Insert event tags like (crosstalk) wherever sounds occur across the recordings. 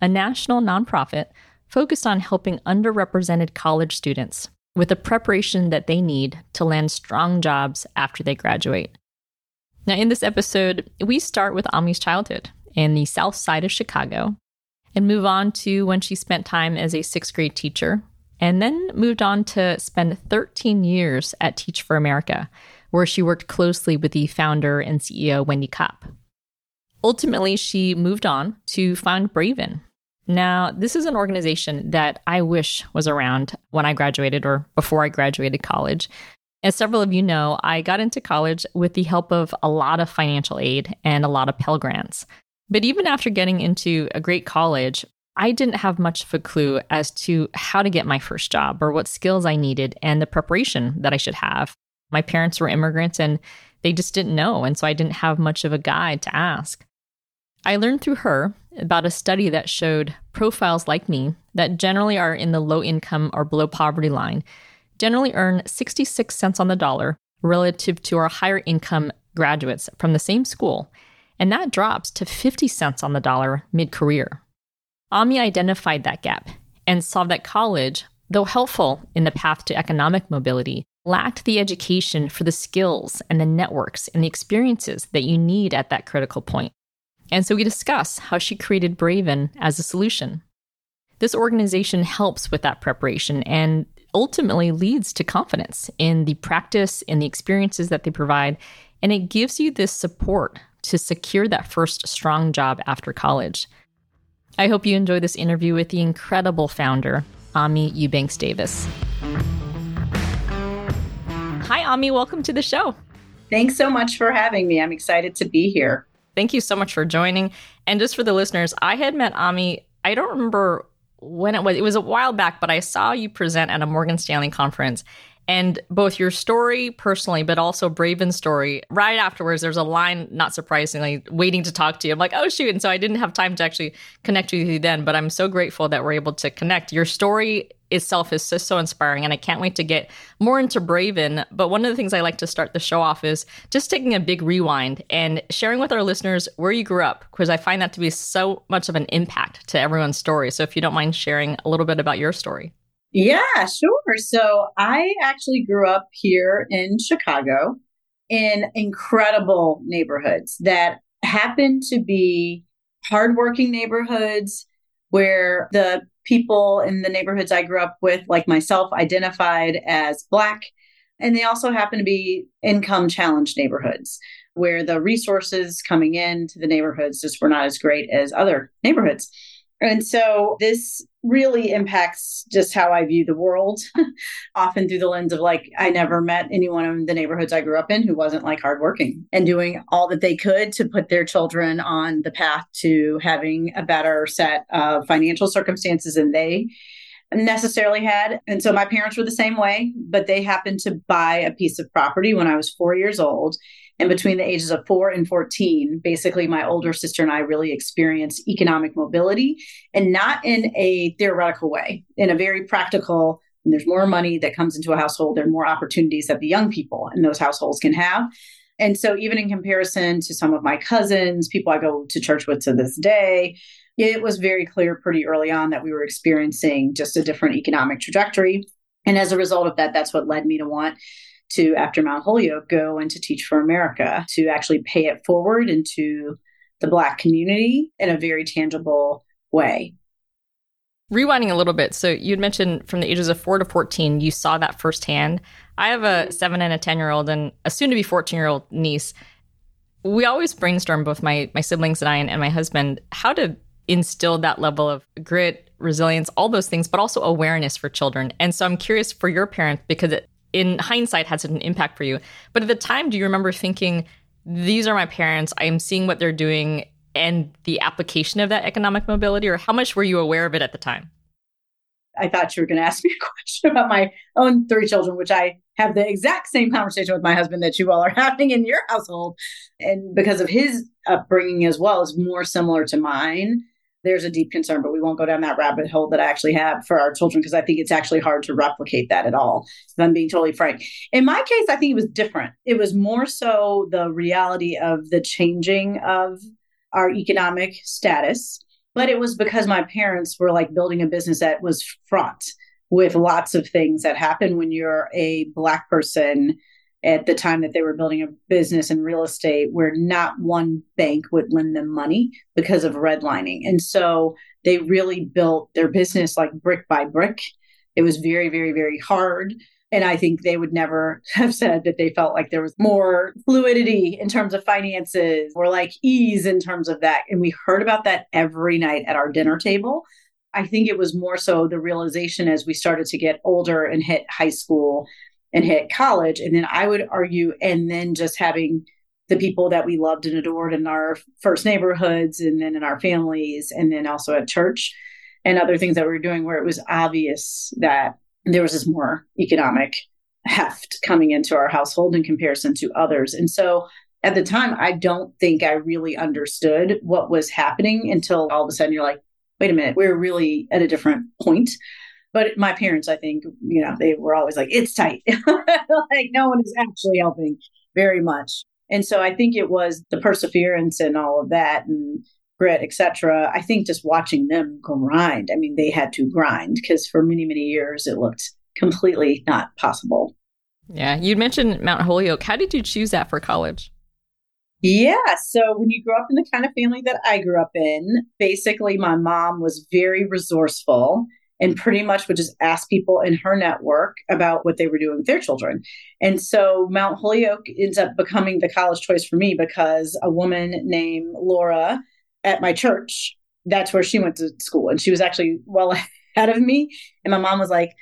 a national nonprofit focused on helping underrepresented college students with the preparation that they need to land strong jobs after they graduate. Now, in this episode, we start with Aimée's childhood in the south side of Chicago and move on to when she spent time as a sixth grade teacher, and then moved on to spend 13 years at Teach for America, where she worked closely with the founder and CEO, Wendy Kopp. Ultimately, she moved on to found Braven. Now, this is an organization that I wish was around when I graduated or before I graduated college. As several of you know, I got into college with the help of a lot of financial aid and a lot of Pell Grants. But even after getting into a great college, I didn't have much of a clue as to how to get my first job or what skills I needed and the preparation that I should have. My parents were immigrants and they just didn't know. And so I didn't have much of a guide to ask. I learned through her about a study that showed profiles like me that generally are in the low income or below poverty line generally earn 66 cents on the dollar relative to our higher income graduates from the same school, and that drops to 50 cents on the dollar mid career. Aimée identified that gap and saw that college, though helpful in the path to economic mobility, lacked the education for the skills and the networks and the experiences that you need at that critical point. And so we discuss how she created Braven as a solution. This organization helps with that preparation and ultimately leads to confidence in the practice and the experiences that they provide. And it gives you this support to secure that first strong job after college. I hope you enjoy this interview with the incredible founder, Aimée Eubanks Davis. Hi, Aimée. Welcome to the show. Thanks so much for having me. I'm excited to be here. Thank you so much for joining. And just for the listeners, I had met Aimée, I don't remember when it was, it was a while back, but I saw you present at a Morgan Stanley conference. And both your story personally, but also Braven's story, right afterwards, there's a line, not surprisingly, waiting to talk to you. I'm like, oh, shoot. And so I didn't have time to actually connect with you then, but I'm so grateful that we're able to connect. Your story itself is just so inspiring and I can't wait to get more into Braven. But one of the things I like to start the show off is just taking a big rewind and sharing with our listeners where you grew up, because I find that to be so much of an impact to everyone's story. So if you don't mind sharing a little bit about your story. Yeah, sure. So I actually grew up here in Chicago in incredible neighborhoods that happen to be hardworking neighborhoods where the people in the neighborhoods I grew up with, like myself, identified as Black. And they also happen to be income challenged neighborhoods where the resources coming into the neighborhoods just were not as great as other neighborhoods. And so this really impacts just how I view the world, (laughs) often through the lens of like, I never met anyone in the neighborhoods I grew up in who wasn't like hardworking and doing all that they could to put their children on the path to having a better set of financial circumstances than they necessarily had. And so my parents were the same way, but they happened to buy a piece of property when I was four years old and between the ages of four and 14, basically, my older sister and I really experienced economic mobility and not in a theoretical way, in a very practical. There's more money that comes into a household, there are more opportunities that the young people in those households can have. And so, even in comparison to some of my cousins, people I go to church with to this day, it was very clear pretty early on that we were experiencing just a different economic trajectory. And as a result of that, that's what led me to want to, after Mount Holyoke, go and to Teach for America to actually pay it forward into the Black community in a very tangible way. Rewinding a little bit, so you'd mentioned from the ages of four to 14, you saw that firsthand. I have a mm-hmm. seven and a 10 year old and a soon to be 14 year old niece. We always brainstorm, both my, my siblings and I and, and my husband, how to instill that level of grit, resilience, all those things, but also awareness for children. And so I'm curious for your parents because it, in hindsight had such an impact for you. But at the time, do you remember thinking, these are my parents, I'm seeing what they're doing and the application of that economic mobility, or how much were you aware of it at the time? I thought you were going to ask me a (laughs) question about my own three children, which I have the exact same conversation with my husband that you all are (laughs) having in your household. And because of his upbringing as well, is more similar to mine. There's a deep concern, but we won't go down that rabbit hole that I actually have for our children because I think it's actually hard to replicate that at all. If I'm being totally frank. In my case, I think it was different. It was more so the reality of the changing of our economic status. But it was because my parents were like building a business that was fraught with lots of things that happen when you're a Black person at the time that they were building a business in real estate where not one bank would lend them money because of redlining. And so they really built their business like brick by brick. It was very, very, very hard. And I think they would never (laughs) have said that they felt like there was more fluidity in terms of finances or like ease in terms of that. And we heard about that every night at our dinner table. I think it was more so the realization as we started to get older and hit high school and hit college. And then I would argue, and then just having the people that we loved and adored in our first neighborhoods and then in our families and then also at church and other things that we were doing where it was obvious that there was this more economic heft coming into our household in comparison to others. And so at the time, I don't think I really understood what was happening until all of a sudden you're like, wait a minute, we're really at a different point. But my parents, I think, you know, they were always like, it's tight. (laughs) like no one is actually helping very much. And so I think it was the perseverance and all of that and grit, etc. I think just watching them grind. I mean, they had to grind because for many, many years it looked completely not possible. Yeah. You mentioned Mount Holyoke. How did you choose that for college? Yeah. So when you grew up in the kind of family that I grew up in, basically my mom was very resourceful and pretty much would just ask people in her network about what they were doing with their children. And so Mount Holyoke ends up becoming the college choice for me because a woman named Laura at my church. That's where she went to school. And she was actually well (laughs) ahead of me. And my mom was like,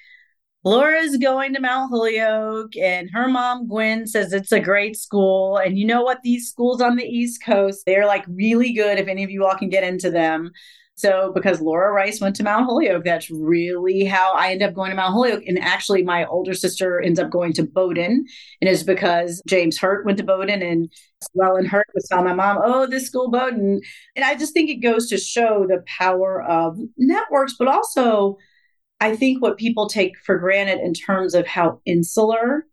Laura's going to Mount Holyoke, and her mom, Gwen, says it's a great school. And you know what? These schools on the East Coast, they're like really good if any of you all can get into them. So, because Laura Rice went to Mount Holyoke, that's really how I end up going to Mount Holyoke. And actually, my older sister ends up going to Bowdoin. And it's because James Hurt went to Bowdoin and Swellen Hurt was telling my mom, oh, this school Bowdoin. And I just think it goes to show the power of networks, but also I think what people take for granted in terms of how insular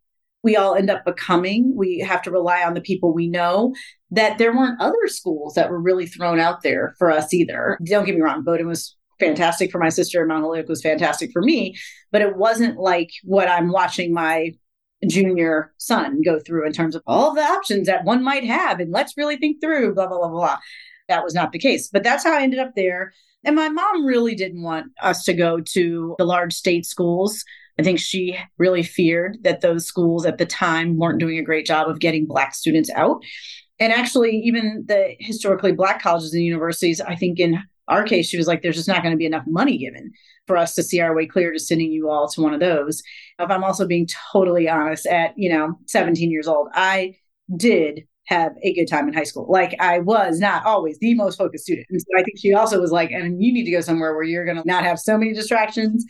we all end up becoming. We have to rely on the people we know. That there weren't other schools that were really thrown out there for us either. Don't get me wrong, Bowdoin was fantastic for my sister, Mount Holyoke was fantastic for me, but it wasn't like what I'm watching my junior son go through in terms of all the options that one might have, and let's really think through, blah, blah, blah, blah. That was not the case. But that's how I ended up there. And my mom really didn't want us to go to the large state schools I think she really feared that those schools at the time weren't doing a great job of getting Black students out. And actually, even the historically Black colleges and universities, I think in our case, she was like, there's just not going to be enough money given for us to see our way clear to sending you all to one of those. If I'm also being totally honest, at, you know, 17 years old, I did have a good time in high school. Like I was not always the most focused student. And so I think she also was like, and you need to go somewhere where you're going to not have so many distractions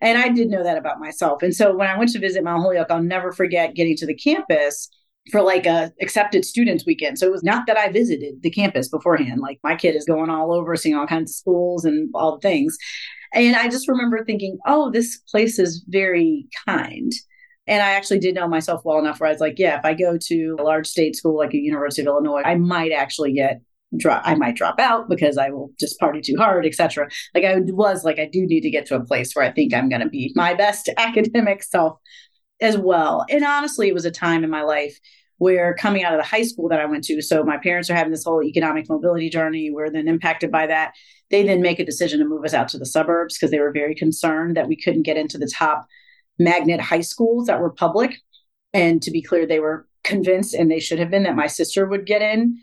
and I did know that about myself. And so when I went to visit Mount Holyoke, I'll never forget getting to the campus for like a accepted students weekend. So it was not that I visited the campus beforehand. Like my kid is going all over, seeing all kinds of schools and all the things. And I just remember thinking, oh, this place is very kind. And I actually did know myself well enough where I was like, yeah, if I go to a large state school like a University of Illinois, I might actually get drop I might drop out because I will just party too hard, etc. Like I was like I do need to get to a place where I think I'm going to be my best (laughs) academic self as well. And honestly, it was a time in my life where coming out of the high school that I went to, so my parents are having this whole economic mobility journey. We're then impacted by that. They then make a decision to move us out to the suburbs because they were very concerned that we couldn't get into the top magnet high schools that were public. And to be clear, they were convinced, and they should have been, that my sister would get in.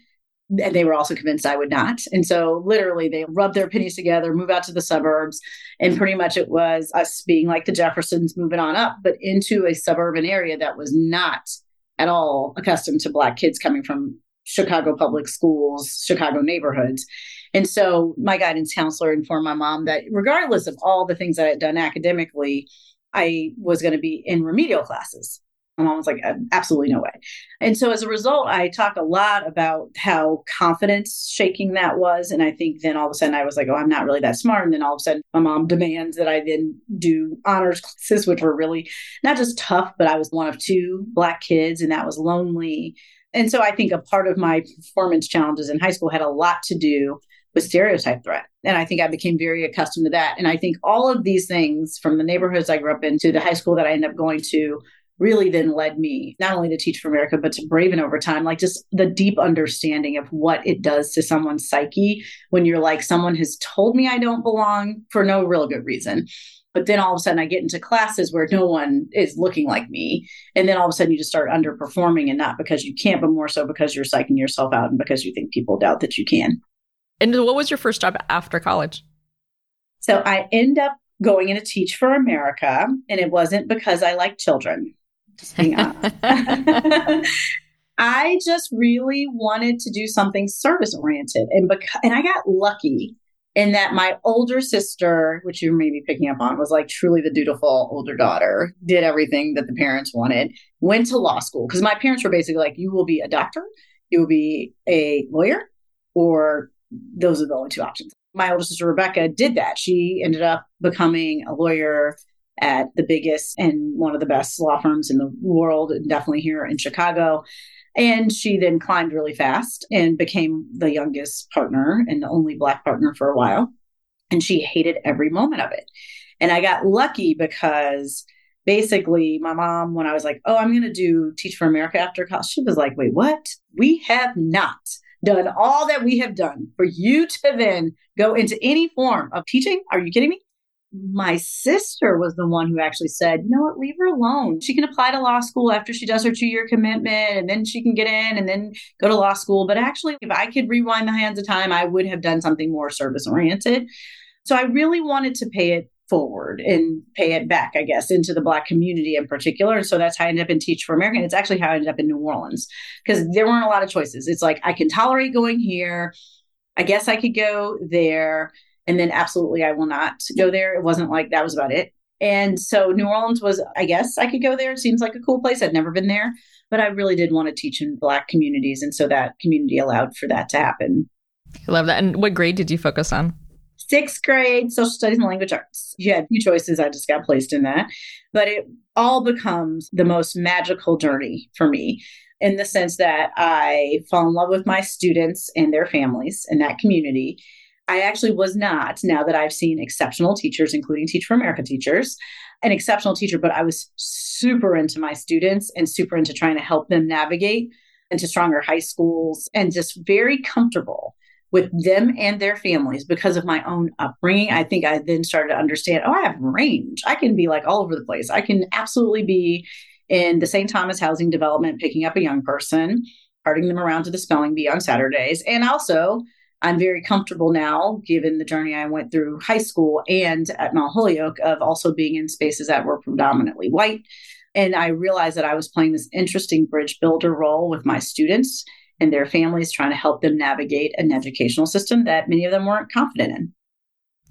And they were also convinced I would not. And so, literally, they rubbed their pennies together, move out to the suburbs. And pretty much it was us being like the Jeffersons moving on up, but into a suburban area that was not at all accustomed to Black kids coming from Chicago public schools, Chicago neighborhoods. And so my guidance counselor informed my mom that regardless of all the things that I had done academically, I was going to be in remedial classes. My mom was like, uh, absolutely no way. And so as a result, I talk a lot about how confidence shaking that was. And I think then all of a sudden I was like, oh, I'm not really that smart. And then all of a sudden my mom demands that I then do honors (laughs) classes, which were really not just tough, but I was one of two Black kids and that was lonely. And so I think a part of my performance challenges in high school had a lot to do with stereotype threat. And I think I became very accustomed to that. And I think all of these things from the neighborhoods I grew up in to the high school that I ended up going to really then led me not only to Teach for America, but to Braven over time, like just the deep understanding of what it does to someone's psyche when you're like, someone has told me I don't belong for no real good reason. But then all of a sudden I get into classes where no one is looking like me. And then all of a sudden you just start underperforming and not because you can't, but more so because you're psyching yourself out and because you think people doubt that you can. And what was your first job after college? So I end up going in to teach for America, and it wasn't because I like children. (laughs) I just really wanted to do something service oriented, and because and I got lucky in that my older sister, which you may be picking up on, was like truly the dutiful older daughter, did everything that the parents wanted, went to law school because my parents were basically like, "You will be a doctor, you will be a lawyer, or those are the only two options." My older sister Rebecca did that. She ended up becoming a lawyer at the biggest and one of the best law firms in the world, and definitely here in Chicago. And she then climbed really fast and became the youngest partner and the only Black partner for a while. And she hated every moment of it. And I got lucky because basically my mom, when I was like, oh, I'm going to do Teach for America after college, she was like, wait, what? We have not done all that we have done for you to then go into any form of teaching. Are you kidding me? My sister was the one who actually said, you know what, leave her alone. She can apply to law school after she does her two year commitment and then she can get in and then go to law school. But actually, if I could rewind the hands of time, I would have done something more service oriented. So I really wanted to pay it forward and pay it back, I guess, into the Black community in particular. And so that's how I ended up in Teach for America. And it's actually how I ended up in New Orleans because there weren't a lot of choices. It's like, I can tolerate going here. I guess I could go there. And then absolutely, I will not go there. It wasn't like that was about it. And so New Orleans was, I guess I could go there. It seems like a cool place. I'd never been there, but I really did want to teach in Black communities. And so that community allowed for that to happen. I love that. And what grade did you focus on? Sixth grade, social studies and language arts. You had few choices. I just got placed in that. But it all becomes the most magical journey for me in the sense that I fall in love with my students and their families in that community. I actually was not, now that I've seen exceptional teachers, including Teach for America teachers, an exceptional teacher, but I was super into my students and super into trying to help them navigate into stronger high schools and just very comfortable with them and their families because of my own upbringing. I think I then started to understand oh, I have range. I can be like all over the place. I can absolutely be in the St. Thomas Housing Development picking up a young person, carting them around to the spelling bee on Saturdays, and also I'm very comfortable now, given the journey I went through high school and at Mount Holyoke, of also being in spaces that were predominantly white. And I realized that I was playing this interesting bridge builder role with my students and their families, trying to help them navigate an educational system that many of them weren't confident in.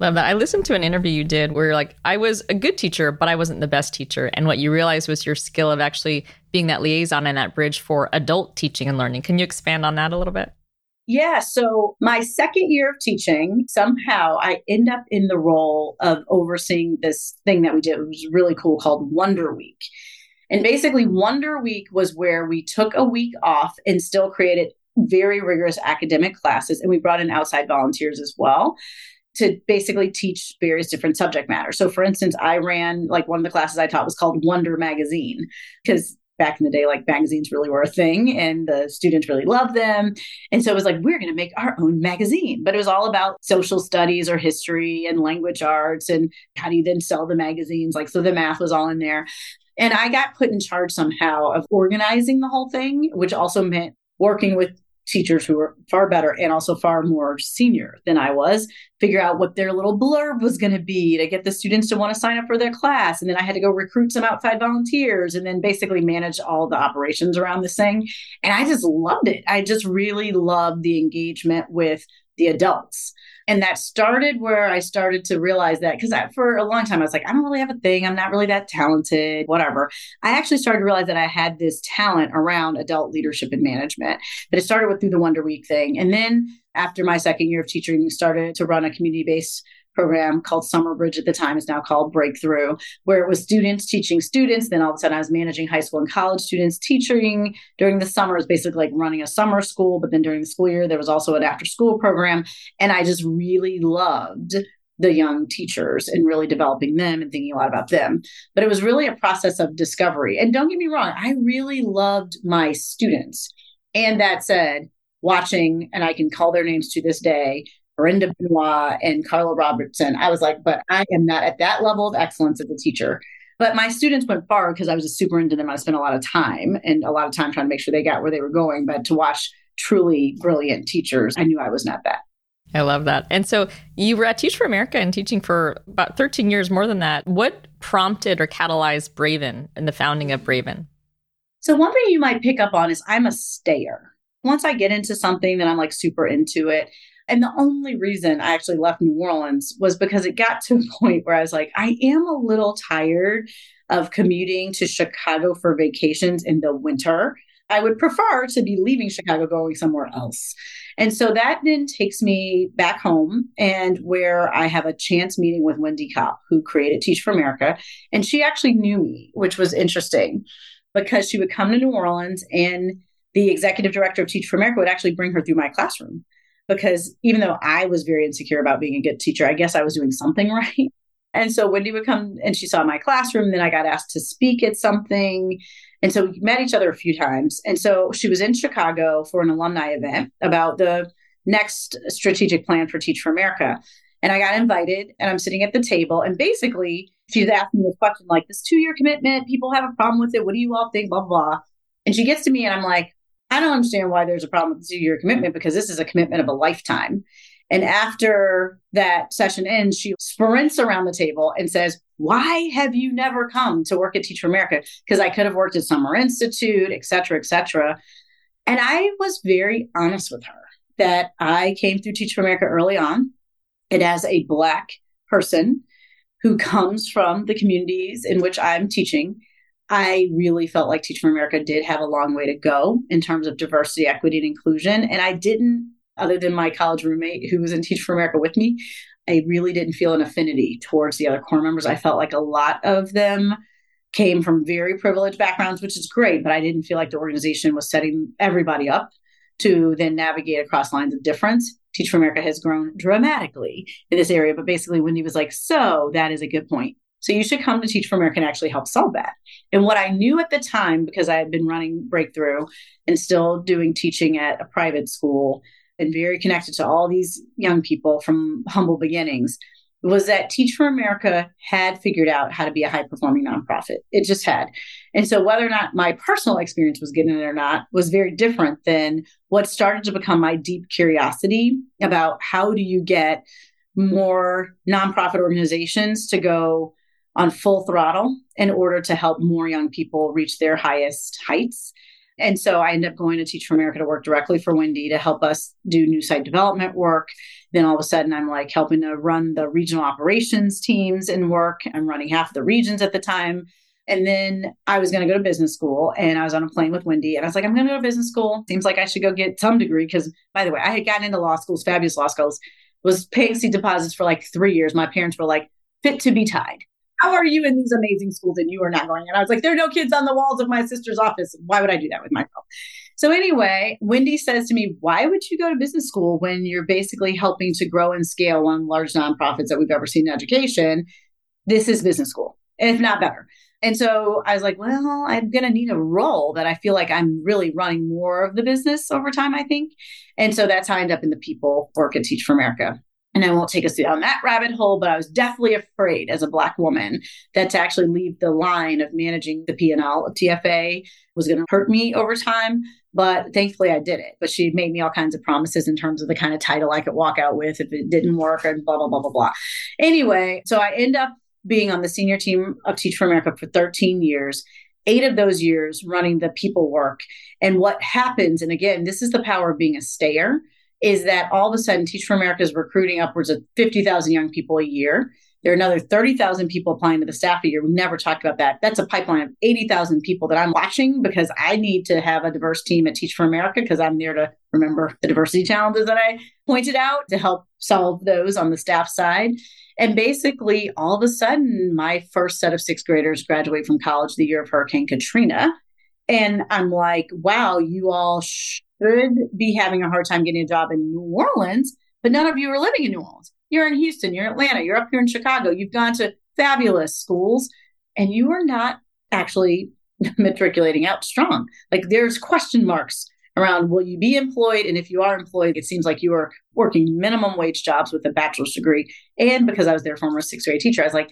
Love that. I listened to an interview you did where you're like, I was a good teacher, but I wasn't the best teacher. And what you realized was your skill of actually being that liaison and that bridge for adult teaching and learning. Can you expand on that a little bit? Yeah. So my second year of teaching, somehow I end up in the role of overseeing this thing that we did. It was really cool called Wonder Week. And basically, Wonder Week was where we took a week off and still created very rigorous academic classes. And we brought in outside volunteers as well to basically teach various different subject matter. So, for instance, I ran like one of the classes I taught was called Wonder Magazine because back in the day, like magazines really were a thing and the students really loved them. And so it was like, we're going to make our own magazine. But it was all about social studies or history and language arts. And how do you then sell the magazines? Like, so the math was all in there. And I got put in charge somehow of organizing the whole thing, which also meant working with teachers who were far better and also far more senior than I was, figure out what their little blurb was going to be to get the students to want to sign up for their class. And then I had to go recruit some outside volunteers and then basically manage all the operations around this thing. And I just loved it. I just really loved the engagement with the adults. And that started where I started to realize that because for a long time I was like, I don't really have a thing. I'm not really that talented, whatever. I actually started to realize that I had this talent around adult leadership and management. But it started with through the Wonder Week thing. And then after my second year of teaching, started to run a community based program called Summer Bridge at the time is now called Breakthrough, where it was students teaching students. Then all of a sudden I was managing high school and college students teaching during the summer. It was basically like running a summer school, but then during the school year, there was also an after school program. And I just really loved the young teachers and really developing them and thinking a lot about them. But it was really a process of discovery. And don't get me wrong, I really loved my students. And that said, watching, and I can call their names to this day, Brenda Benoit and Carla Robertson. I was like, but I am not at that level of excellence as a teacher. But my students went far because I was just super into them. I spent a lot of time and a lot of time trying to make sure they got where they were going. But to watch truly brilliant teachers, I knew I was not that. I love that. And so you were at Teach for America and teaching for about 13 years, more than that. What prompted or catalyzed Braven and the founding of Braven? So, one thing you might pick up on is I'm a stayer. Once I get into something, then I'm like super into it. And the only reason I actually left New Orleans was because it got to a (laughs) point where I was like, I am a little tired of commuting to Chicago for vacations in the winter. I would prefer to be leaving Chicago, going somewhere else. And so that then takes me back home and where I have a chance meeting with Wendy Kopp, who created Teach for America. And she actually knew me, which was interesting because she would come to New Orleans and the executive director of Teach for America would actually bring her through my classroom because even though I was very insecure about being a good teacher, I guess I was doing something (laughs) right. And so Wendy would come and she saw my classroom. Then I got asked to speak at something. And so we met each other a few times. And so she was in Chicago for an alumni event about the next strategic plan for Teach for America. And I got invited and I'm sitting at the table. And basically, she's asking this question like, this two year commitment, people have a problem with it. What do you all think? Blah, blah. And she gets to me and I'm like, I don't understand why there's a problem with the two year commitment because this is a commitment of a lifetime. And after that session ends, she sprints around the table and says, Why have you never come to work at Teach for America? Because I could have worked at Summer Institute, et cetera, et cetera. And I was very honest with her that I came through Teach for America early on. And as a Black person who comes from the communities in which I'm teaching, I really felt like Teach for America did have a long way to go in terms of diversity, equity, and inclusion. And I didn't, other than my college roommate who was in Teach for America with me, I really didn't feel an affinity towards the other corps members. I felt like a lot of them came from very privileged backgrounds, which is great, but I didn't feel like the organization was setting everybody up to then navigate across lines of difference. Teach for America has grown dramatically in this area, but basically, Wendy was like, So that is a good point. So you should come to Teach for America and actually help solve that. And what I knew at the time, because I had been running Breakthrough and still doing teaching at a private school and very connected to all these young people from humble beginnings, was that Teach for America had figured out how to be a high performing nonprofit. It just had. And so whether or not my personal experience was getting it or not was very different than what started to become my deep curiosity about how do you get more nonprofit organizations to go on full throttle in order to help more young people reach their highest heights. And so I ended up going to Teach for America to work directly for Wendy to help us do new site development work. Then all of a sudden, I'm like helping to run the regional operations teams and work. I'm running half of the regions at the time. And then I was going to go to business school and I was on a plane with Wendy and I was like, I'm going to go to business school. Seems like I should go get some degree because, by the way, I had gotten into law schools, fabulous law schools, was paying seat deposits for like three years. My parents were like, fit to be tied how are you in these amazing schools and you are not going? And I was like, there are no kids on the walls of my sister's office. Why would I do that with myself? So anyway, Wendy says to me, why would you go to business school when you're basically helping to grow and scale one large nonprofits that we've ever seen in education? This is business school, if not better. And so I was like, well, I'm going to need a role that I feel like I'm really running more of the business over time, I think. And so that's how I ended up in the people work at Teach for America. And I won't take us down that rabbit hole, but I was definitely afraid as a Black woman that to actually leave the line of managing the P&L of TFA was going to hurt me over time. But thankfully, I did it. But she made me all kinds of promises in terms of the kind of title I could walk out with if it didn't work and blah, blah, blah, blah, blah. Anyway, so I end up being on the senior team of Teach for America for 13 years eight of those years running the people work. And what happens, and again, this is the power of being a stayer, is that all of a sudden Teach for America is recruiting upwards of 50,000 young people a year. There are another 30,000 people applying to the staff a year. We never talked about that. That's a pipeline of 80,000 people that I'm watching because I need to have a diverse team at Teach for America because I'm there to remember the diversity challenges that I pointed out to help solve those on the staff side. And basically, all of a sudden, my first set of sixth graders graduate from college the year of Hurricane Katrina. And I'm like, wow, you all should be having a hard time getting a job in New Orleans, but none of you are living in New Orleans. You're in Houston, you're in Atlanta, you're up here in Chicago, you've gone to fabulous schools, and you are not actually (laughs) matriculating out strong. Like there's question marks around will you be employed? And if you are employed, it seems like you are working minimum wage jobs with a bachelor's degree. And because I was their former sixth grade teacher, I was like,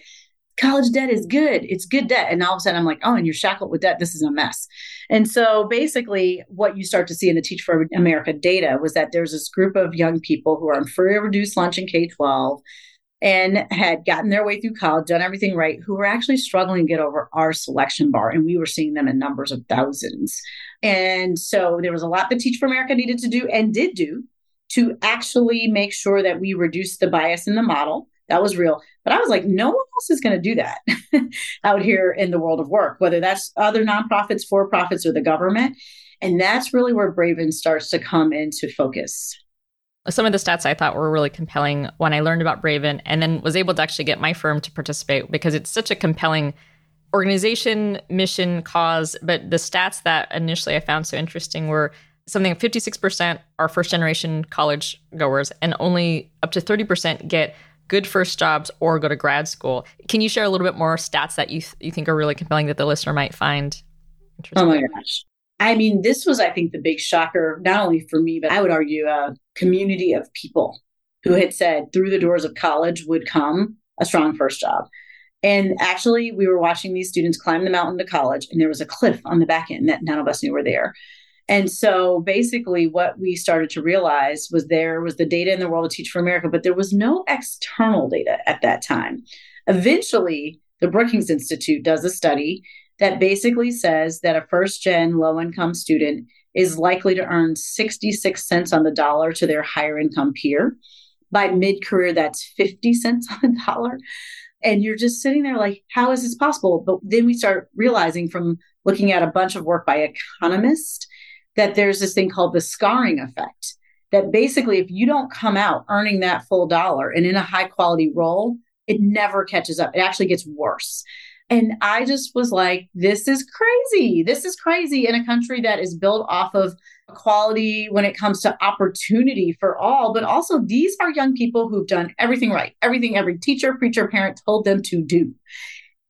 college debt is good. It's good debt. And all of a sudden I'm like, oh, and you're shackled with debt. This is a mess. And so basically, what you start to see in the Teach for America data was that there's this group of young people who are on free or reduced lunch in K 12 and had gotten their way through college, done everything right, who were actually struggling to get over our selection bar. And we were seeing them in numbers of thousands. And so there was a lot that Teach for America needed to do and did do to actually make sure that we reduced the bias in the model. That was real. But I was like, no one else is going to do that (laughs) out here in the world of work, whether that's other nonprofits, for profits, or the government. And that's really where Braven starts to come into focus. Some of the stats I thought were really compelling when I learned about Braven and then was able to actually get my firm to participate because it's such a compelling organization, mission, cause. But the stats that initially I found so interesting were something 56% are first generation college goers and only up to 30% get good first jobs or go to grad school. Can you share a little bit more stats that you th- you think are really compelling that the listener might find interesting? Oh my gosh. I mean, this was, I think, the big shocker, not only for me, but I would argue a community of people who had said through the doors of college would come a strong first job. And actually, we were watching these students climb the mountain to college, and there was a cliff on the back end that none of us knew were there. And so basically, what we started to realize was there was the data in the world of Teach for America, but there was no external data at that time. Eventually, the Brookings Institute does a study that basically says that a first gen low income student is likely to earn 66 cents on the dollar to their higher income peer. By mid career, that's 50 cents on the dollar. And you're just sitting there like, how is this possible? But then we start realizing from looking at a bunch of work by economists that there's this thing called the scarring effect. That basically, if you don't come out earning that full dollar and in a high quality role, it never catches up. It actually gets worse. And I just was like, this is crazy. This is crazy in a country that is built off of equality when it comes to opportunity for all. But also, these are young people who've done everything right, everything every teacher, preacher, parent told them to do.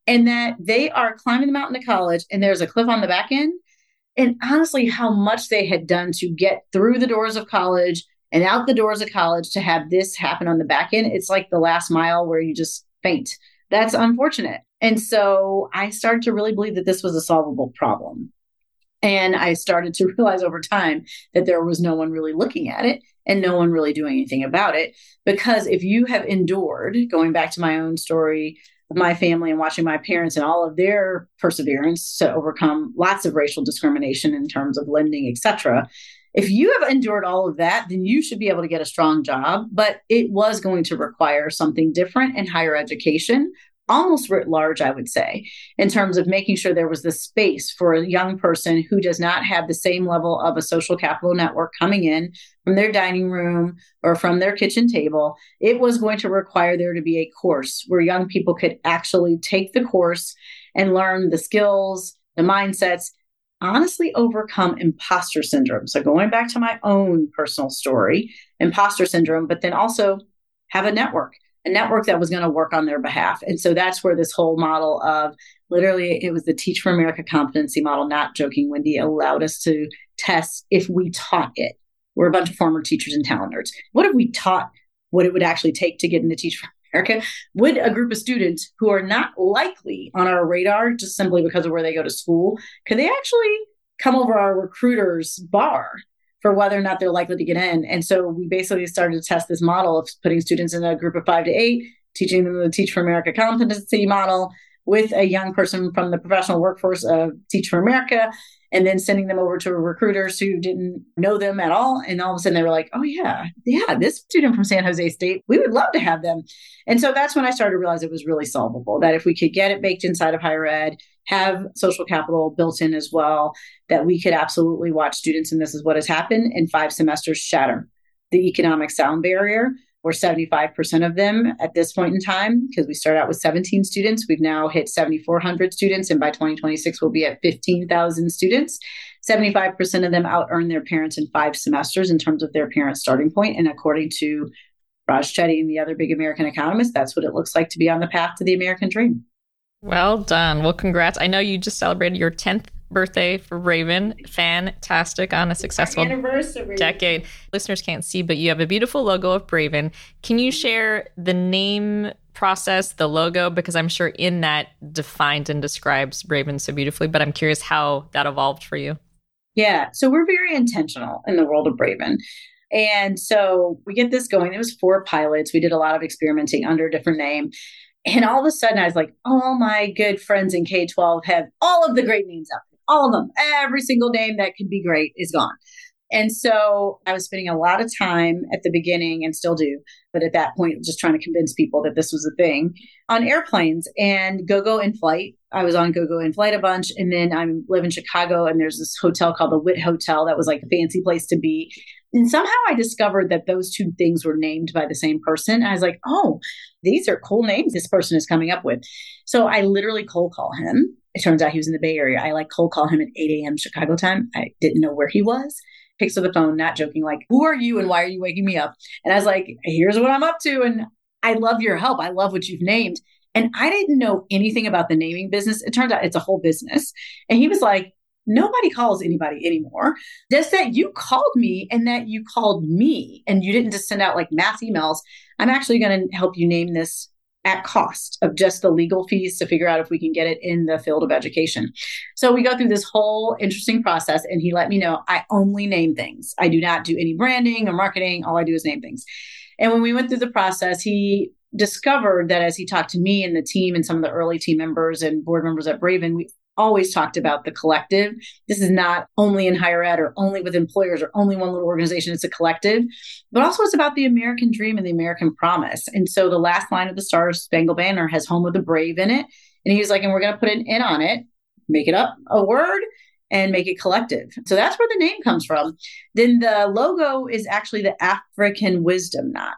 And that they are climbing the mountain to college and there's a cliff on the back end. And honestly, how much they had done to get through the doors of college and out the doors of college to have this happen on the back end. It's like the last mile where you just faint. That's unfortunate. And so I started to really believe that this was a solvable problem. And I started to (laughs) realize over time that there was no one really looking at it and no one really doing anything about it. Because if you have endured, going back to my own story my family and watching my parents and all of their perseverance to overcome lots of racial discrimination in terms of lending, etc. If you have endured all of that, then you should be able to get a strong job. But it was going to require something different in higher education almost writ large, I would say, in terms of making sure there was the space for a young person who does not have the same level of a social capital network coming in from their dining room or from their kitchen table. It was going to require there to be a course where young people could actually take the course and learn the skills, the mindsets, honestly overcome imposter syndrome. So, going back to my own personal story, imposter syndrome, but then also have a network a network that was going to work on their behalf. And so that's where this whole model of literally it was the Teach for America competency model, not joking, Wendy, allowed us to test if we taught it. We're a bunch of former teachers and talent nerds. What if we taught what it would actually take to get into Teach for America? Would a group of students who are not likely on our radar just simply because of where they go to school, could they actually come over our recruiters bar for whether or not they're likely to get in. And so we basically started to test this model of putting students in a group of five to eight, teaching them the Teach for America competency model with a young person from the professional workforce of Teach for America and then sending them over to recruiters who didn't know them at all. And all of a sudden they were like, oh, yeah, yeah, this student from San Jose State, we would love to have them. And so that's when I started to realize it was really solvable, that if we could get it baked inside of higher ed, have social capital built in as well, that we could absolutely watch students, and this is what has happened in five semesters shatter the economic sound barrier we're 75% of them at this point in time because we start out with 17 students. We've now hit 7,400 students, and by 2026, we'll be at 15,000 students. 75% of them out earn their parents in five semesters in terms of their parents starting point. And according to Raj Chetty and the other big American economists, that's what it looks like to be on the path to the American dream. Well done. Well, congrats. I know you just celebrated your 10th birthday for Braven. Fantastic on a successful anniversary. decade. Listeners can't see, but you have a beautiful logo of Braven. Can you share the name process, the logo? Because I'm sure in that defined and describes Braven so beautifully, but I'm curious how that evolved for you. Yeah. So we're very intentional in the world of Braven. And so we get this going. It was four pilots. We did a lot of experimenting under a different name. And all of a sudden, I was like, all my good friends in K 12 have all of the great names out there, all of them. Every single name that could be great is gone. And so I was spending a lot of time at the beginning and still do, but at that point, just trying to convince people that this was a thing on airplanes and GoGo in flight. I was on GoGo in flight a bunch. And then I live in Chicago and there's this hotel called the Wit Hotel that was like a fancy place to be. And somehow I discovered that those two things were named by the same person. I was like, oh, these are cool names this person is coming up with. So I literally cold call him. It turns out he was in the Bay Area. I like cold call him at 8 a.m. Chicago time. I didn't know where he was. Picks up the phone, not joking, like, who are you and why are you waking me up? And I was like, here's what I'm up to. And I love your help. I love what you've named. And I didn't know anything about the naming business. It turns out it's a whole business. And he was like, nobody calls anybody anymore. Just that you called me and that you called me and you didn't just send out like mass emails. I'm actually going to help you name this at cost of just the legal fees to figure out if we can get it in the field of education. So we go through this whole interesting process and he let me know I only name things. I do not do any branding or marketing. All I do is name things. And when we went through the process, he discovered that as he talked to me and the team and some of the early team members and board members at Braven, we always talked about the collective. This is not only in higher ed or only with employers or only one little organization. It's a collective, but also it's about the American dream and the American promise. And so the last line of the Star Spangled Banner has home of the brave in it. And he was like, and we're going to put an in on it, make it up a word and make it collective. So that's where the name comes from. Then the logo is actually the African wisdom knot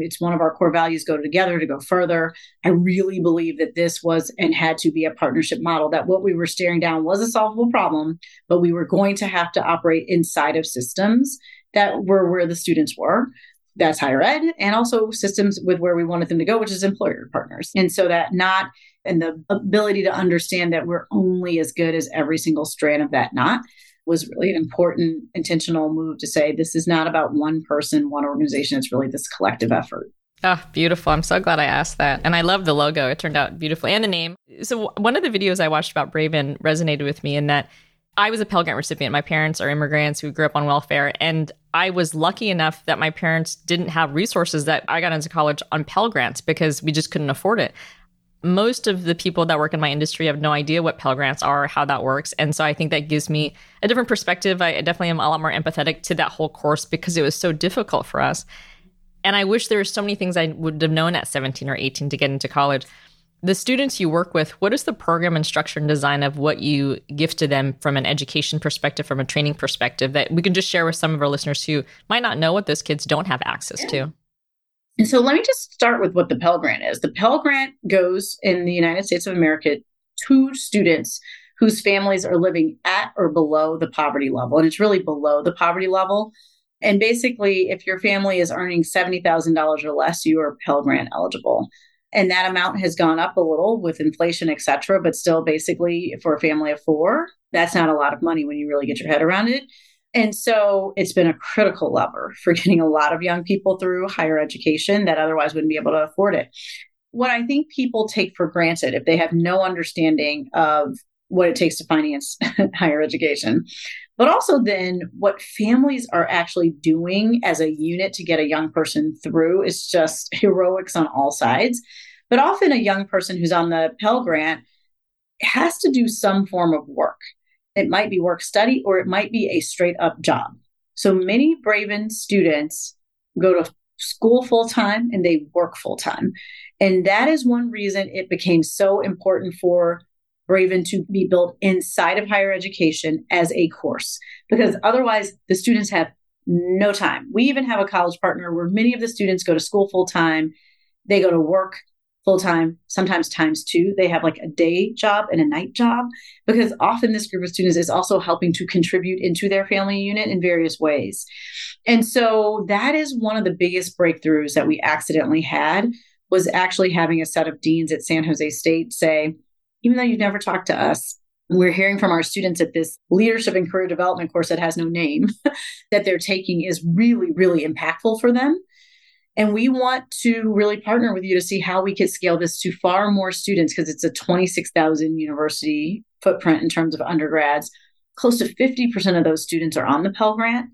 it's one of our core values go together to go further. I really believe that this was and had to be a partnership model, that what we were staring down was a solvable problem, but we were going to have to operate inside of systems that were where the students were. That's higher ed, and also systems with where we wanted them to go, which is employer partners. And so that knot and the ability to understand that we're only as good as every single strand of that knot was really an important intentional move to say this is not about one person, one organization. It's really this collective effort. Oh, beautiful. I'm so glad I asked that. And I love the logo. It turned out beautiful and the name. So, one of the videos I watched about Braven resonated with me in that I was a Pell Grant recipient. My parents are immigrants who grew up on welfare. And I was lucky enough that my parents didn't have resources that I got into college on Pell Grants because we just couldn't afford it most of the people that work in my industry have no idea what Pell Grants are, how that works. And so I think that gives me a different perspective. I definitely am a lot more empathetic to that whole course because it was so difficult for us. And I wish there were so many things I would have known at 17 or 18 to get into college. The students you work with, what is the program and structure and design of what you give to them from an education perspective, from a training perspective, that we can just share with some of our listeners who might not know what those kids don't have access to? And so let me just start with what the Pell Grant is. The Pell Grant goes in the United States of America to students whose families are living at or below the poverty level. And it's really below the poverty level. And basically, if your family is earning $70,000 or less, you are Pell Grant eligible. And that amount has gone up a little with inflation, et cetera, but still basically for a family of four, that's not a lot of money when you really get your head around it. And so it's been a critical lever for (laughs) getting a lot of young people through higher education that otherwise wouldn't be able to afford it. What I think people take for granted if they have no understanding of what it takes to finance (laughs) higher education, but also then what families are actually doing as a unit to get a young person through is just (laughs) heroics on all sides. But often a young person who's on the Pell Grant has to do some form of work. It might be work study or it might be a straight up job. So many Braven students go to school full time and they work full time. And that is one reason it became so important for Braven to be built inside of higher education as a course, because otherwise the students have no time. We even have a college partner where many of the students go to school full time, they go to work full time, sometimes times two. They have like a day job and a night job because often this group of students is also helping to contribute into their family unit in various ways. And so that is one of the biggest breakthroughs that we accidentally had was actually having a set of deans at San Jose State say, even though you've never talked to us, we're hearing from our students at this leadership and career development course that has no name (laughs) that they're taking is really, really impactful for them. And we want to really partner with you to see how we could scale this to far more students because it's a 26,000 university footprint in terms of undergrads. Close to 50% of those students are on the Pell Grant.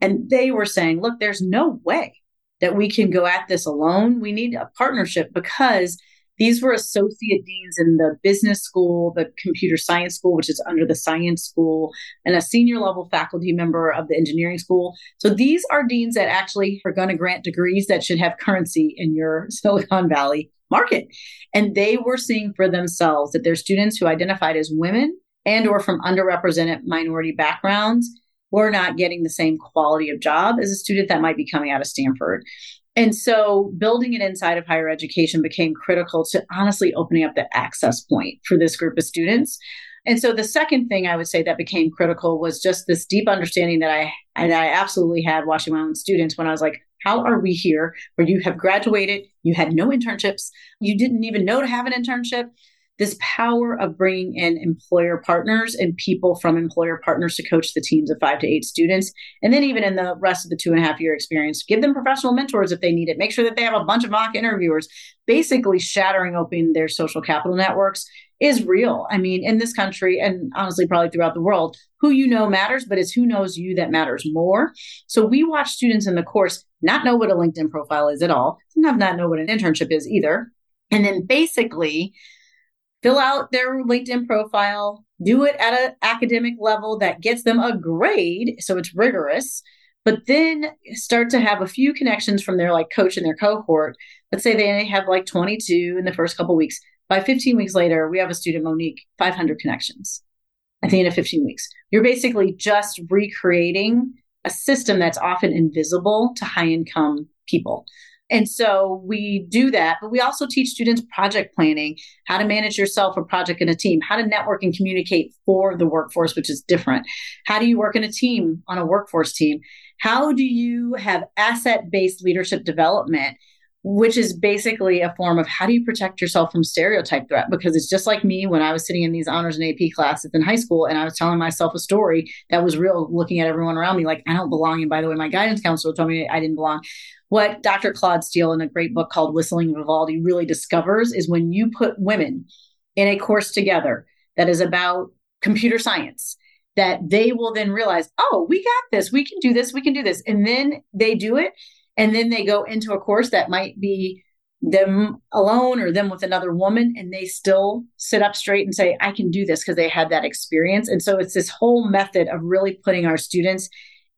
And they were saying, look, there's no way that we can go at this alone. We need a partnership because these were associate deans in the business school, the computer science school, which is under the science school, and a senior level faculty member of the engineering school. So these are deans that actually are going to grant degrees that should have currency in your (laughs) Silicon Valley market. And they were seeing for themselves that their students who identified as women and or from underrepresented minority backgrounds were not getting the same quality of job as a student that might be coming out of Stanford. And so building it inside of higher education became critical to honestly opening up the access point for this group of students. And so the second thing I would say that became critical was just this deep understanding that I and I absolutely had watching my own students when I was like, how are we here where you have graduated, you had no internships, you didn't even know to have an internship, this power of bringing in employer partners and people from employer partners to coach the teams of five to eight students. And then, even in the rest of the two and a half year experience, give them professional mentors if they need it. Make sure that they have a bunch of mock interviewers. Basically, shattering open their social capital networks is real. I mean, in this country, and honestly, probably throughout the world, who you know matters, but it's who knows you that matters more. So, we watch students in the course not know what a LinkedIn profile is at all, sometimes not know what an internship is either. And then basically, fill out their LinkedIn profile, do it at an academic level that gets them a grade. So it's rigorous, but then start to have a few connections from their like coach and their cohort. Let's say they have like 22 in the first couple weeks. By 15 weeks later, we have a student, Monique, 500 connections. at the end of 15 weeks. You're basically just recreating a system that's often invisible to high income people. And so we do that, but we also teach students project planning, how to manage yourself, a project in a team, how to network and communicate for the workforce, which is different. How do you work in a team on a workforce team? How do you have asset based leadership development? Which is basically a form of how do you protect yourself from stereotype threat? Because it's just like me when I was sitting in these honors and AP classes in high school and I was telling myself a story that was real, looking at everyone around me like, I don't belong. And by the way, my guidance counselor told me I didn't belong what Dr. Claude Steele in a great book called Whistling Vivaldi really discovers is when you put women in a course together that is about computer science, that they will then realize, oh, we got this, we can do this, we can do this. And then they do it. And then they go into a course that might be them alone or them with another woman and they still sit up straight and say i can do this because they had that experience and so it's this whole method of really putting our students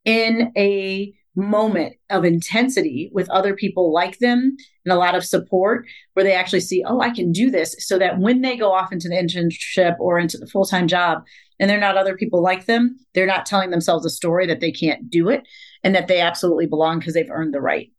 in a moment of intensity with other people like them and a lot of support where they actually see, oh, I can do this. So that when they go off into the internship or into the full time job and they're not other people like them, they're not telling themselves a story that they can't do it and that they absolutely belong because they've earned the right.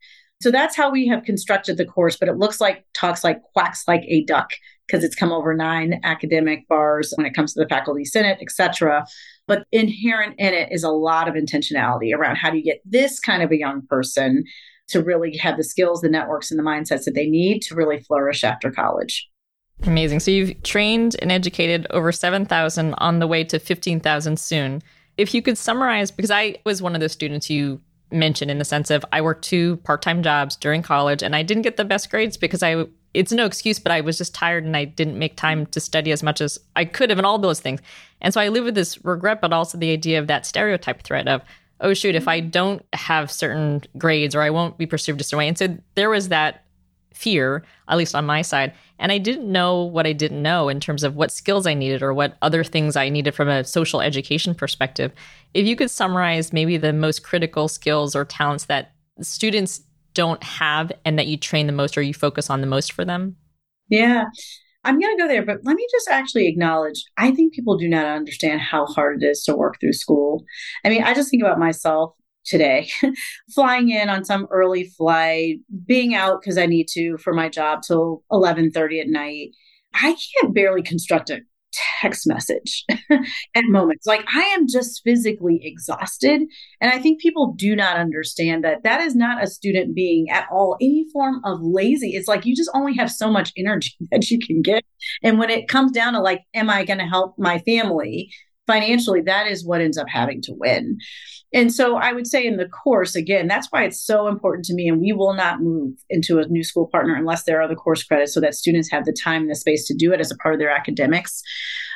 So that's how we have constructed the course, but it looks like talks like quacks like a duck because it's come over nine academic bars when it comes to the faculty senate, etc. But inherent in it is a lot of intentionality around how do you get this kind of a young person to really have the skills, the networks, and the mindsets that they need to really flourish after college. Amazing. So you've trained and educated over 7,000 on the way to 15,000 soon. If you could summarize, because I was one of the students you mentioned in the sense of I worked two part time jobs during college and I didn't get the best grades because I, it's no excuse, but I was just tired and I didn't make time to study as much as I could have and all those things. And so I live with this regret, but also the idea of that stereotype threat of, oh, shoot, if I mm-hmm. don't have certain grades or I won't be perceived a certain way. And so there was that fear, at least on my side. And I didn't know what I didn't know in terms of what skills I needed or what other things I needed from a social education perspective. If you could summarize maybe the most critical skills or talents that students don't have and that you train the most or you focus on the most for them? Yeah. I'm going to go there, but let me just actually acknowledge I think people do not understand how hard it is to work through school. I mean, I just think about myself today, (laughs) flying in on some early flight, being out because I need to for my job till 11:30 at night. I can't barely construct a text message (laughs) at moments. Like I am just physically exhausted. And I think people do not understand that that is not a student being at all any form of lazy. It's like you just only have so much energy (laughs) that you can get. And when it comes down to like, am I going to help my family financially? That is what ends up having to win. And so I would say in the course, again, that's why it's so important to me. And we will not move into a new school partner unless there are the course credits so that students have the time and the space to do it as a part of their academics.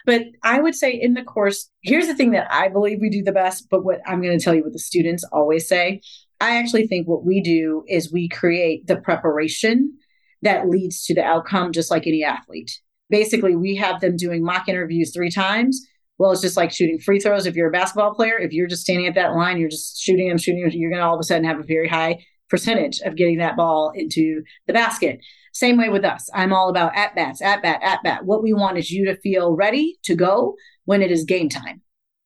But I would say in the course, here's the thing that I believe we do the best, but what I'm going to tell you what the students always say. I actually think what we do is we create the preparation that leads to the outcome, just like any athlete. Basically, we have them doing mock interviews three times well, it's just like shooting free throws. If you're a basketball player, if you're just standing at that line, you're just shooting them, shooting you're going to all of a sudden have a very high percentage of getting that ball into the basket. Same way with us. I'm all about at bats, at bat, at bat. What we want is you to feel ready to go when it is game time.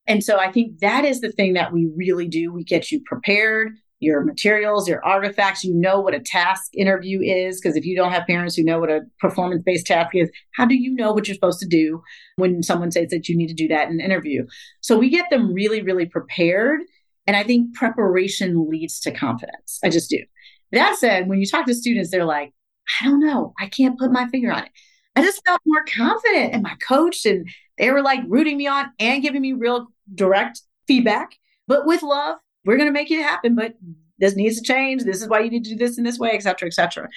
And so I think that is the thing that we really do. We get you prepared your materials, your artifacts. You know what a task interview is. Because if you don't have parents who know what a performance based task is, how do you know what you're supposed to do when someone says that you need to do that in an interview? So we get them really, really prepared. And I think preparation leads to confidence. I just do. That said, when you talk to students, they're like, I don't know. I can't put my finger on it. I just felt more confident and my coach and they were like rooting me on and giving me real direct feedback, but with love we're going to make it happen, but this needs to change. This is why you need to do this in this way, et cetera, et cetera.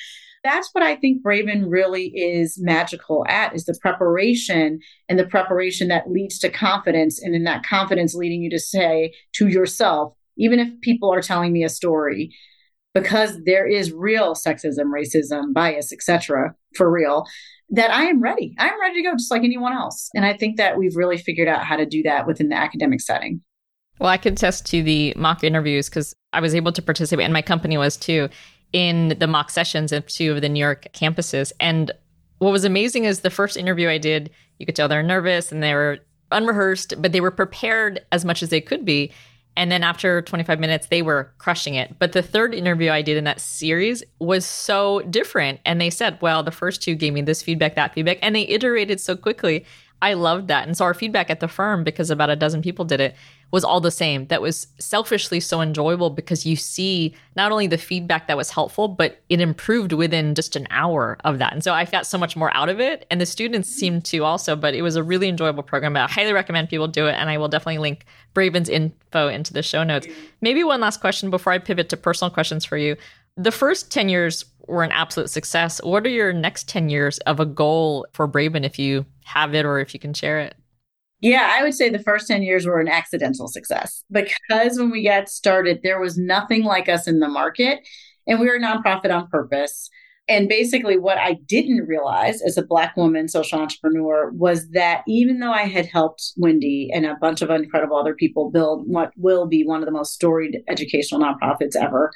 That's what I think Braven really is magical at is the preparation and the preparation that leads to confidence. And then that confidence leading you to say to yourself, even if people are telling me a story, because there is real sexism, racism, bias, etc., for real, that I am ready. I'm ready to go just like anyone else. And I think that we've really figured out how to do that within the academic setting. Well, I can attest to the mock interviews because I was able to participate, and my company was too, in the mock sessions of two of the New York campuses. And what was amazing is the first interview I did, you could tell they're nervous and they were unrehearsed, but they were prepared as much as they could be. And then after 25 minutes, they were crushing it. But the third interview I did in that series was so different. And they said, well, the first two gave me this feedback, that feedback, and they iterated so quickly. I loved that. And so our feedback at the firm, because about a dozen people did it, was all the same. That was selfishly so enjoyable because you see not only the feedback that was helpful, but it improved within just an hour of that. And so I got so much more out of it. And the students seemed to also, but it was a really enjoyable program. I highly recommend people do it. And I will definitely link Braven's info into the show notes. Maybe one last question before I pivot to personal questions for you. The first 10 years were an absolute success. What are your next 10 years of a goal for Braven if you have it or if you can share it? Yeah, I would say the first 10 years were an accidental success because when we got started, there was nothing like us in the market and we were a nonprofit on purpose. And basically, what I didn't realize as a Black woman social entrepreneur was that even though I had helped Wendy and a bunch of incredible other people build what will be one of the most storied educational nonprofits ever,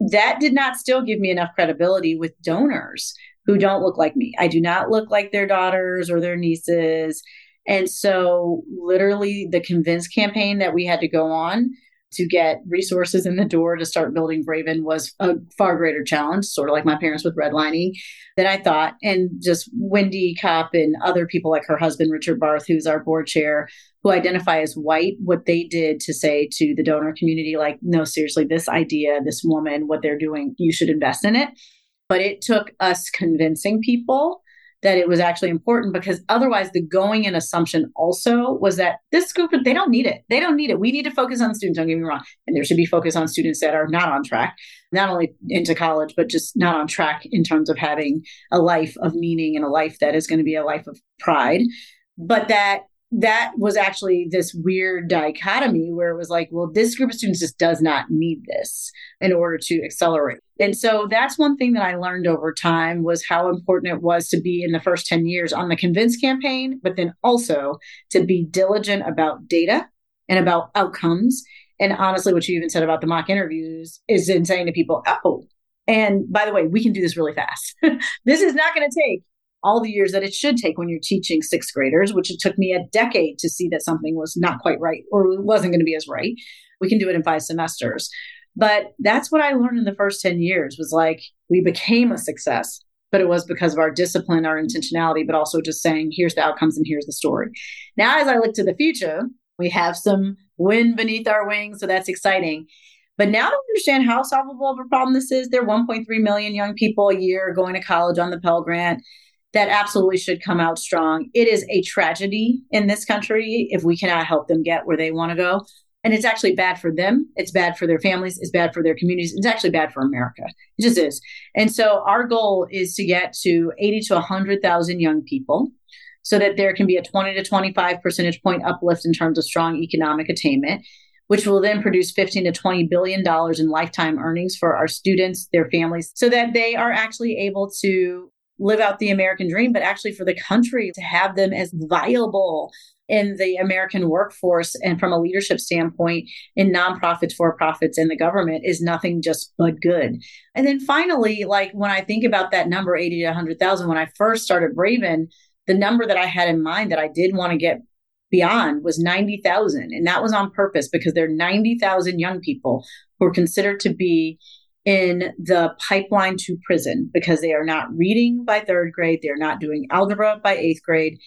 that did not still give me enough credibility with donors who don't look like me. I do not look like their daughters or their nieces. And so, literally, the convince campaign that we had to go on to get resources in the door to start building Braven was a far greater challenge, sort of like my parents with redlining than I thought. And just Wendy Kopp and other people like her husband, Richard Barth, who's our board chair, who identify as white, what they did to say to the donor community, like, no, seriously, this idea, this woman, what they're doing, you should invest in it. But it took us convincing people that it was actually important because otherwise the going in assumption also was that this group they don't need it. They don't need it. We need to focus on students don't get me wrong. And there should be focus on students that are not on track not only into college but just not on track in terms of having a life of meaning and a life that is going to be a life of pride but that that was actually this weird dichotomy where it was like, well, this group of students just does not need this in order to accelerate. And so that's one thing that I learned over time was how important it was to be in the first 10 years on the Convince campaign, but then also to be diligent about data and about outcomes. And honestly, what you even said about the mock interviews is in saying to people, oh, and by the way, we can do this really fast. (laughs) this is not going to take all the years that it should take when you're teaching sixth graders, which it took me a decade to see that something was not quite right or wasn't going to be as right. We can do it in five semesters. But that's what I learned in the first 10 years was like we became a success, but it was because of our discipline, our intentionality, but also just saying, here's the outcomes and here's the story. Now, as I look to the future, we have some wind beneath our wings. So that's exciting. But now to understand how solvable of a problem this is, there are 1.3 million young people a year going to college on the Pell Grant that absolutely should come out strong. It is a tragedy in this country if we cannot help them get where they want to go. And it's actually bad for them. It's bad for their families. It's bad for their communities. It's actually bad for America. It just is. And so our goal is to get to 80 to 100,000 young people so that there can be a 20 to 25 percentage point uplift in terms of strong economic attainment which will then produce 15 to 20 billion dollars in lifetime earnings for our students their families so that they are actually able to live out the American dream, but actually for the country to have them as viable in the American workforce and from a leadership standpoint in nonprofits, for profits, and the government is nothing just but good. And then finally, like when I think about that number, 80 to 100,000, when I first started Braven, the number that I had in mind that I did want to get beyond was 90,000. And that was on purpose because there are 90,000 young people who are considered to be in the pipeline to prison because they are not reading by third grade, they're not doing algebra by eighth grade.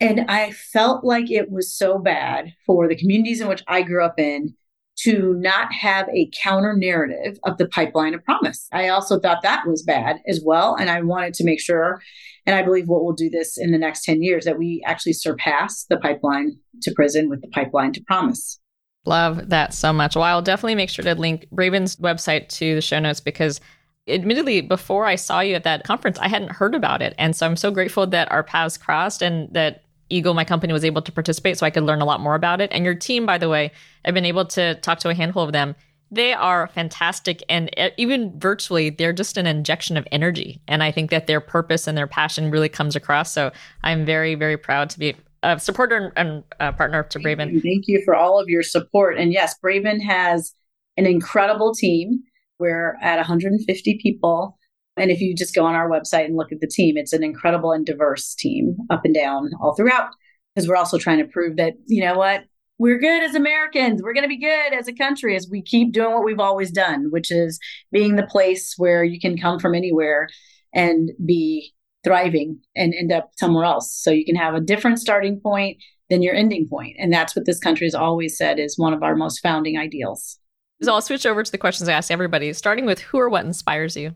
And I felt like it was so bad for the communities in which I grew up in to not have a counter narrative of the pipeline of promise. I also thought that was bad as well. And I wanted to make sure, and I believe what we'll do this in the next 10 years, that we actually surpass the pipeline to prison with the pipeline to promise. Love that so much. Well, I'll definitely make sure to link Braven's website to the show notes because admittedly, before I saw you at that conference, I hadn't heard about it. And so I'm so grateful that our paths crossed and that Eagle, my company, was able to participate so I could learn a lot more about it. And your team, by the way, I've been able to talk to a handful of them. They are fantastic. And uh, even virtually, they're just an injection of energy. And I think that their purpose and their passion really comes across. So I'm very, very proud to be a supporter and, partner to Braven. Thank. Thank you for all of your support. And yes, Braven has an incredible team. We're at 150 people. And if you just go on our website and look at the team, it's an incredible and diverse team up and down all throughout. Because we're also trying to prove that, you know what, we're good as Americans. We're going to be good as a country as we keep doing what we've always done, which is being the place where you can come from anywhere and be thriving and end up somewhere else. So you can have a different starting point than your ending point. And that's what this country has always said is one of our most founding ideals. So I'll switch over to the questions I ask everybody, starting with who or what inspires you?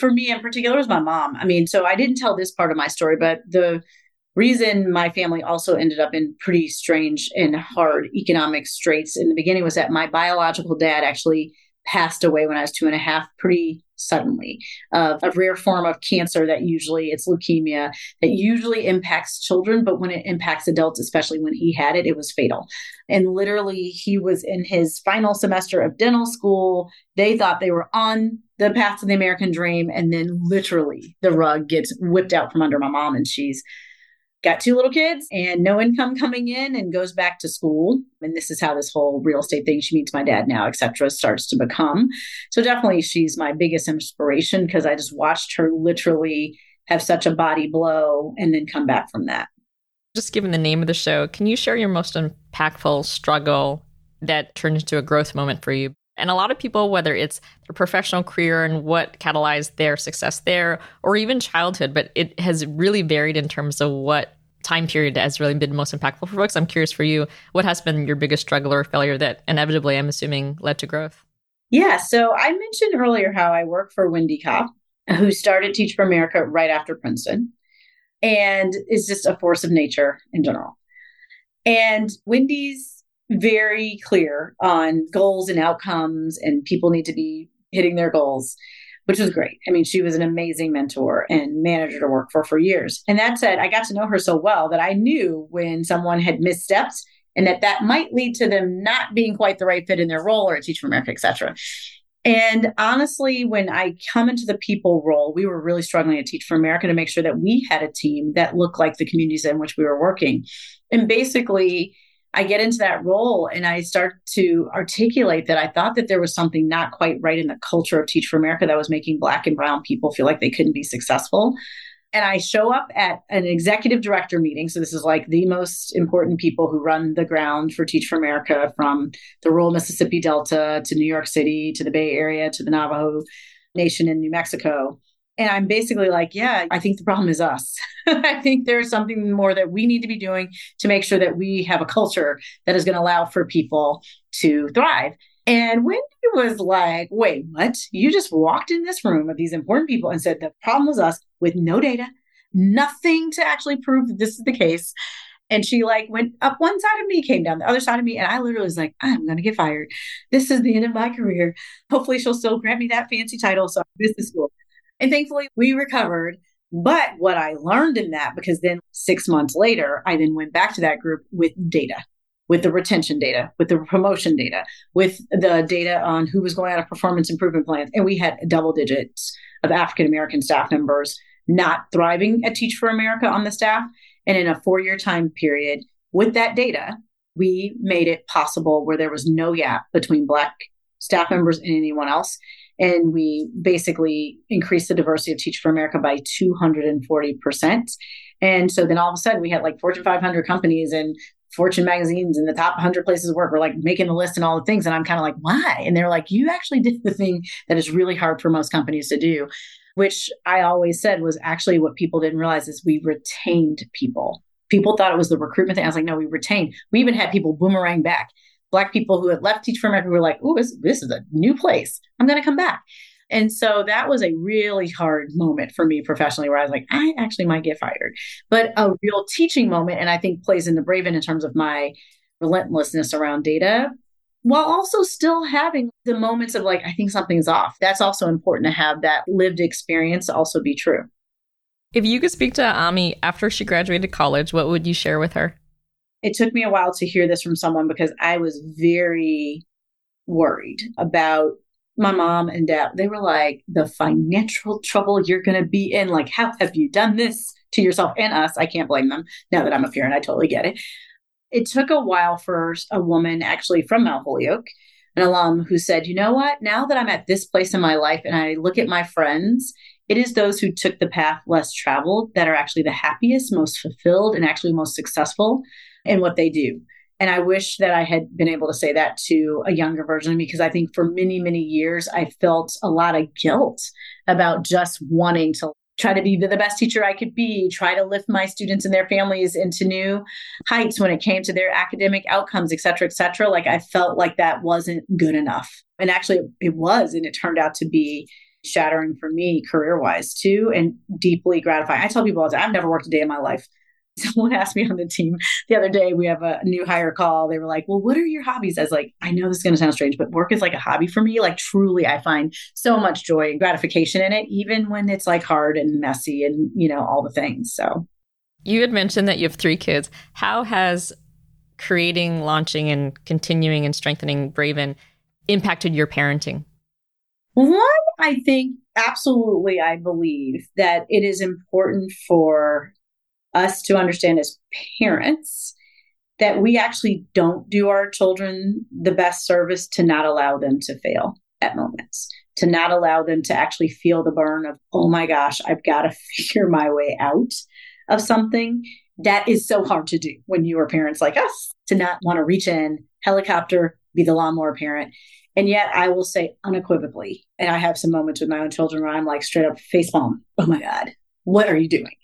For me in particular was my mom. I mean, so I didn't tell this part of my story, but the reason my family also ended up in pretty strange and hard economic straits in the beginning was that my biological dad actually passed away when I was two and a half pretty suddenly of a rare form of cancer that usually it's leukemia that usually impacts children but when it impacts adults especially when he had it it was fatal. And literally he was in his final semester of dental school. They thought they were on the path to the american dream and then literally the rug gets whipped out from under my mom and she's got two little kids and no income coming in and goes back to school. And this is how this whole real estate thing she meets my dad now etc starts to become. So definitely she's my biggest inspiration because i just watched her literally have such a body blow and then come back from that. Just given the name of the show can you share your most impactful struggle that turned into a growth moment for you. And a lot of people, whether it's their professional career and what catalyzed their success there, or even childhood, but it has really varied in terms of what time period has really been most impactful for folks. I'm curious for you, what has been your biggest struggle or failure that inevitably, I'm assuming, led to growth? Yeah. So I mentioned earlier how I work for Wendy Kopp, who started Teach for America right after Princeton and is just a force of nature in general. And Wendy's very clear on goals and outcomes, and people need to be hitting their goals, which was great. I mean, she was an amazing mentor and manager to work for for years. And that said, I got to know her so well that I knew when someone had missteps and that that might lead to them not being quite the right fit in their role or at Teach for America, et cetera. And honestly, when I come into the people role, we were really struggling at Teach for America to make sure that we had a team that looked like the communities in which we were working. And basically, I get into that role and I start to articulate that I thought that there was something not quite right in the culture of Teach for America that was making Black and Brown people feel like they couldn't be successful. And I show up at an executive director meeting. So, this is like the most important people who run the ground for Teach for America from the rural Mississippi Delta to New York City to the Bay Area to the Navajo Nation in New Mexico. And I'm basically like, yeah, I think the problem is us. (laughs) I think there's something more that we need to be doing to make sure that we have a culture that is going to allow for people to thrive. And Wendy was like, wait, what? You just walked in this room of these important people and said the problem was us with no data, nothing to actually prove that this is the case. And she like went up one side of me, came down the other side of me, and I literally was like, I'm gonna get fired. This is the end of my career. Hopefully she'll still grant me that fancy title. So business school. And thankfully, we recovered. But what I learned in that, because then six months later, I then went back to that group with data, with the retention data, with the promotion data, with the data on who was going out of performance improvement plans. And we had double digits of African American staff members not thriving at Teach for America on the staff. And in a four year time period, with that data, we made it possible where there was no gap between Black staff members and anyone else and we basically increased the diversity of Teach for America by 240%. And so then all of a sudden we had like Fortune 500 companies and Fortune magazines and the top 100 places of work were like making the list and all the things. And I'm kind of like, why? And they're like, you actually did the thing that is really hard for most companies to do, which I always said was actually what people didn't realize is we retained people. People thought it was the recruitment thing. I was like, no, we retained. We even had people boomerang back. Black people who had left Teach for America were like, oh, this, this is a new place. I'm going to come back. And so that was a really hard moment for me professionally where I was like, I actually might get fired. But a real teaching moment, and I think plays into Braven in terms of my relentlessness around data, while also still having the moments of like, I think something's off. That's also important to have that lived experience also be true. If you could speak to Aimée after she graduated college, what would you share with her? It took me a while to hear this from someone because I was very worried about my mom and dad. They were like, the financial trouble you're going to be in. Like, how have you done this to yourself and us? I can't blame them now that I'm a parent. I totally get it. It took a while for a woman actually from Mount Holyoke, an alum who said, you know what? Now that I'm at this place in my life and I look at my friends, it is those who took the path less traveled that are actually the happiest, most fulfilled, and actually most successful in what they do. And I wish that I had been able to say that to a younger version because I think for many, many years, I felt a lot of guilt about just wanting to try to be the best teacher I could be, try to lift my students and their families into new heights when it came to their academic outcomes, et cetera, et cetera. Like I felt like that wasn't good enough. And actually, it was. And it turned out to be shattering for me career wise too and deeply gratifying. I tell people all the time, I've never worked a day in my life (laughs) someone asked me on the team the other day, we have a new hire call. They were like, Well, what are your hobbies? I was like, I know this is going to sound strange, but work is like a hobby for me. Like, truly, I find so much joy and gratification in it, even when it's like hard and messy and, you know, all the things. So, you had mentioned that you have three kids. How has creating, launching, and continuing and strengthening Braven impacted your parenting? One, I think absolutely, I believe that it is important for us to understand as parents that we actually don't do our children the best service to not allow them to fail at moments, to not allow them to actually feel the burn of, oh my gosh, I've got to (laughs) figure my way out of something. That is so hard to do when you are parents like us to not want to reach in, helicopter, be the lawnmower parent. And yet I will say unequivocally, and I have some moments with my own children where I'm like straight up face palm. Oh my God, what are you doing?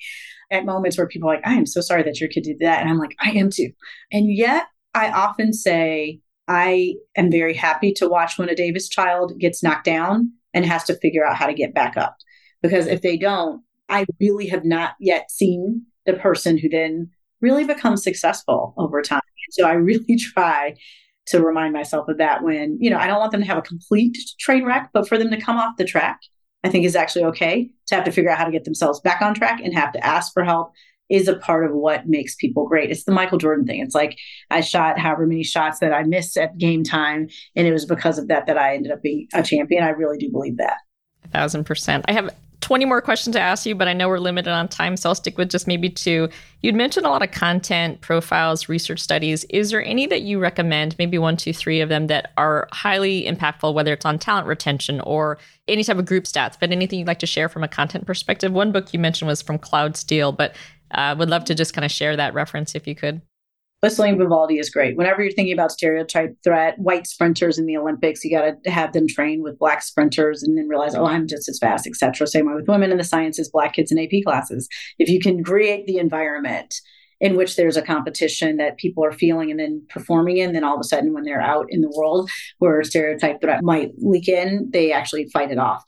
At moments where people are like, I am so sorry that your kid did that. And I'm like, I am too. And yet I often say, I am very happy to watch when a Davis child gets knocked down and has to figure out how to get back up. Because if they don't, I really have not yet seen the person who then really becomes successful over time. So I really (laughs) try to remind myself of that when, you know, I don't want them to have a complete train wreck, but for them to come off the track, I think is actually okay to have to figure out how to get themselves back on track and have to ask for help is a part of what makes people great. It's the Michael Jordan thing. It's like I shot however many shots that I missed at game time, and it was because of that that I ended up being a champion. I really do believe that. A thousand percent. I have 20 more questions to ask you, but I know we're limited on time, so I'll stick with just maybe two. You'd mentioned a lot of content, profiles, research studies. Is there any that you recommend, maybe one, two, three of them, that are highly impactful, whether it's on talent retention or any type of group stats, but anything you'd like to share from a content perspective? One book you mentioned was from Claude Steele, but uh, would love to just kind of share that reference if you could. Whistling Vivaldi is great. Whenever you're thinking about stereotype threat, white sprinters in the Olympics, you got to have them train with black sprinters and then realize, oh, I'm just as fast, etc. Same way with women in the sciences, black kids in AP classes. If you can create the environment in which there's a competition that people are feeling and then performing in, then all of a sudden when they're out in the world where stereotype threat might leak in, they actually fight it off.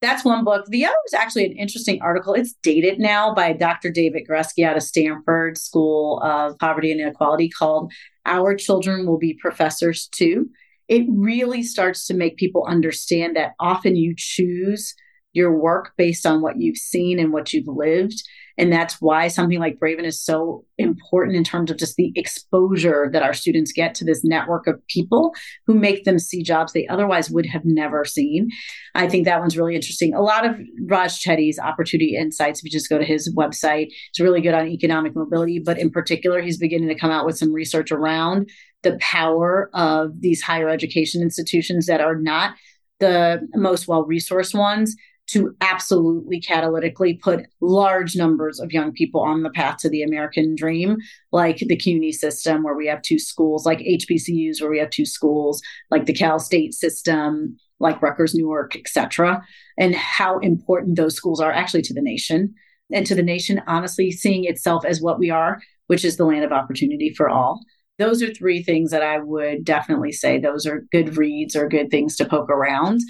That's one book. The other is actually an interesting article. It's dated now by Dr. David Grusky out of Stanford School of Poverty and Inequality called Our Children Will Be Professors Too. It really starts to make people understand that often you choose your work based on what you've seen and what you've lived. And that's why something like Braven is so important in terms of just the exposure that our students get to this network of people who make them see jobs they otherwise would have never seen. I think that one's really interesting. A lot of Raj Chetty's Opportunity Insights, if you just go to his website, it's really good on economic mobility. But in particular, he's beginning to come out with some research around the power of these higher education institutions that are not the most well resourced ones to absolutely catalytically put large numbers of young people on the path to the American dream, like the CUNY system, where we have two schools, like HBCUs, where we have two schools, like the Cal State system, like Rutgers, Newark, etc., and how important those schools are actually to the nation and to the nation, honestly, seeing itself as what we are, which is the land of opportunity for all. Those are three things that I would definitely say those are good reads or good things to poke around.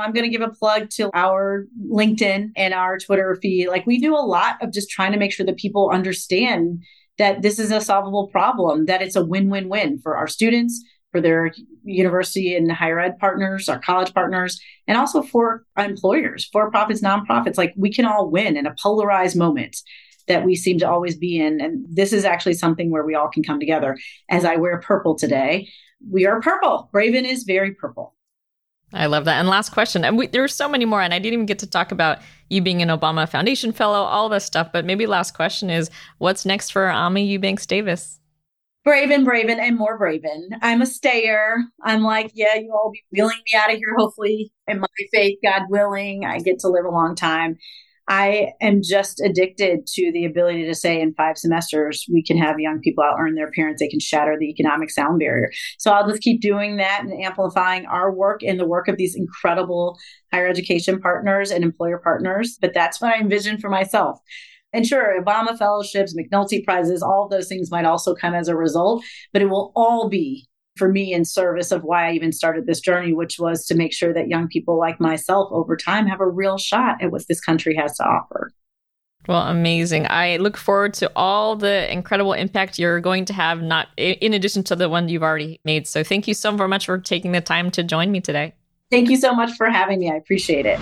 I'm going to give a plug to our LinkedIn and our Twitter feed. Like we do a lot of just trying to make sure that people understand that this is a solvable problem, that it's a win win win for our students, for their university and higher ed partners, our college partners, and also for employers, for profits, nonprofits. Like we can all win in a polarized moment that we seem to always be in. And this is actually something where we all can come together. As I wear purple today, we are purple. Braven is very purple. I love that. And last question, and we, there are so many more, and I didn't even get to talk about you being an Obama Foundation fellow, all this stuff. But maybe last question is, what's next for Aimée Eubanks Davis? Braven, Braven, and more Braven. I'm a stayer. I'm like, yeah, you all be wheeling me out of here, hopefully. In my faith, God willing, I get to live a long time. I am just addicted to the ability to say in five semesters, we can have young people out earn their parents, they can shatter the economic sound barrier. So I'll just keep doing that and amplifying our work and the work of these incredible higher education partners and employer partners. But that's what I envision for myself. And sure, Obama fellowships, McNulty prizes, all those things might also come as a result, but it will all be for me in service of why I even started this journey, which was to make sure that young people like myself over time have a real shot at what this country has to offer. Well, amazing. I look forward to all the incredible impact you're going to have, not in addition to the one you've already made. So thank you so very much for taking the time to join me today. Thank you so much for having me. I appreciate it.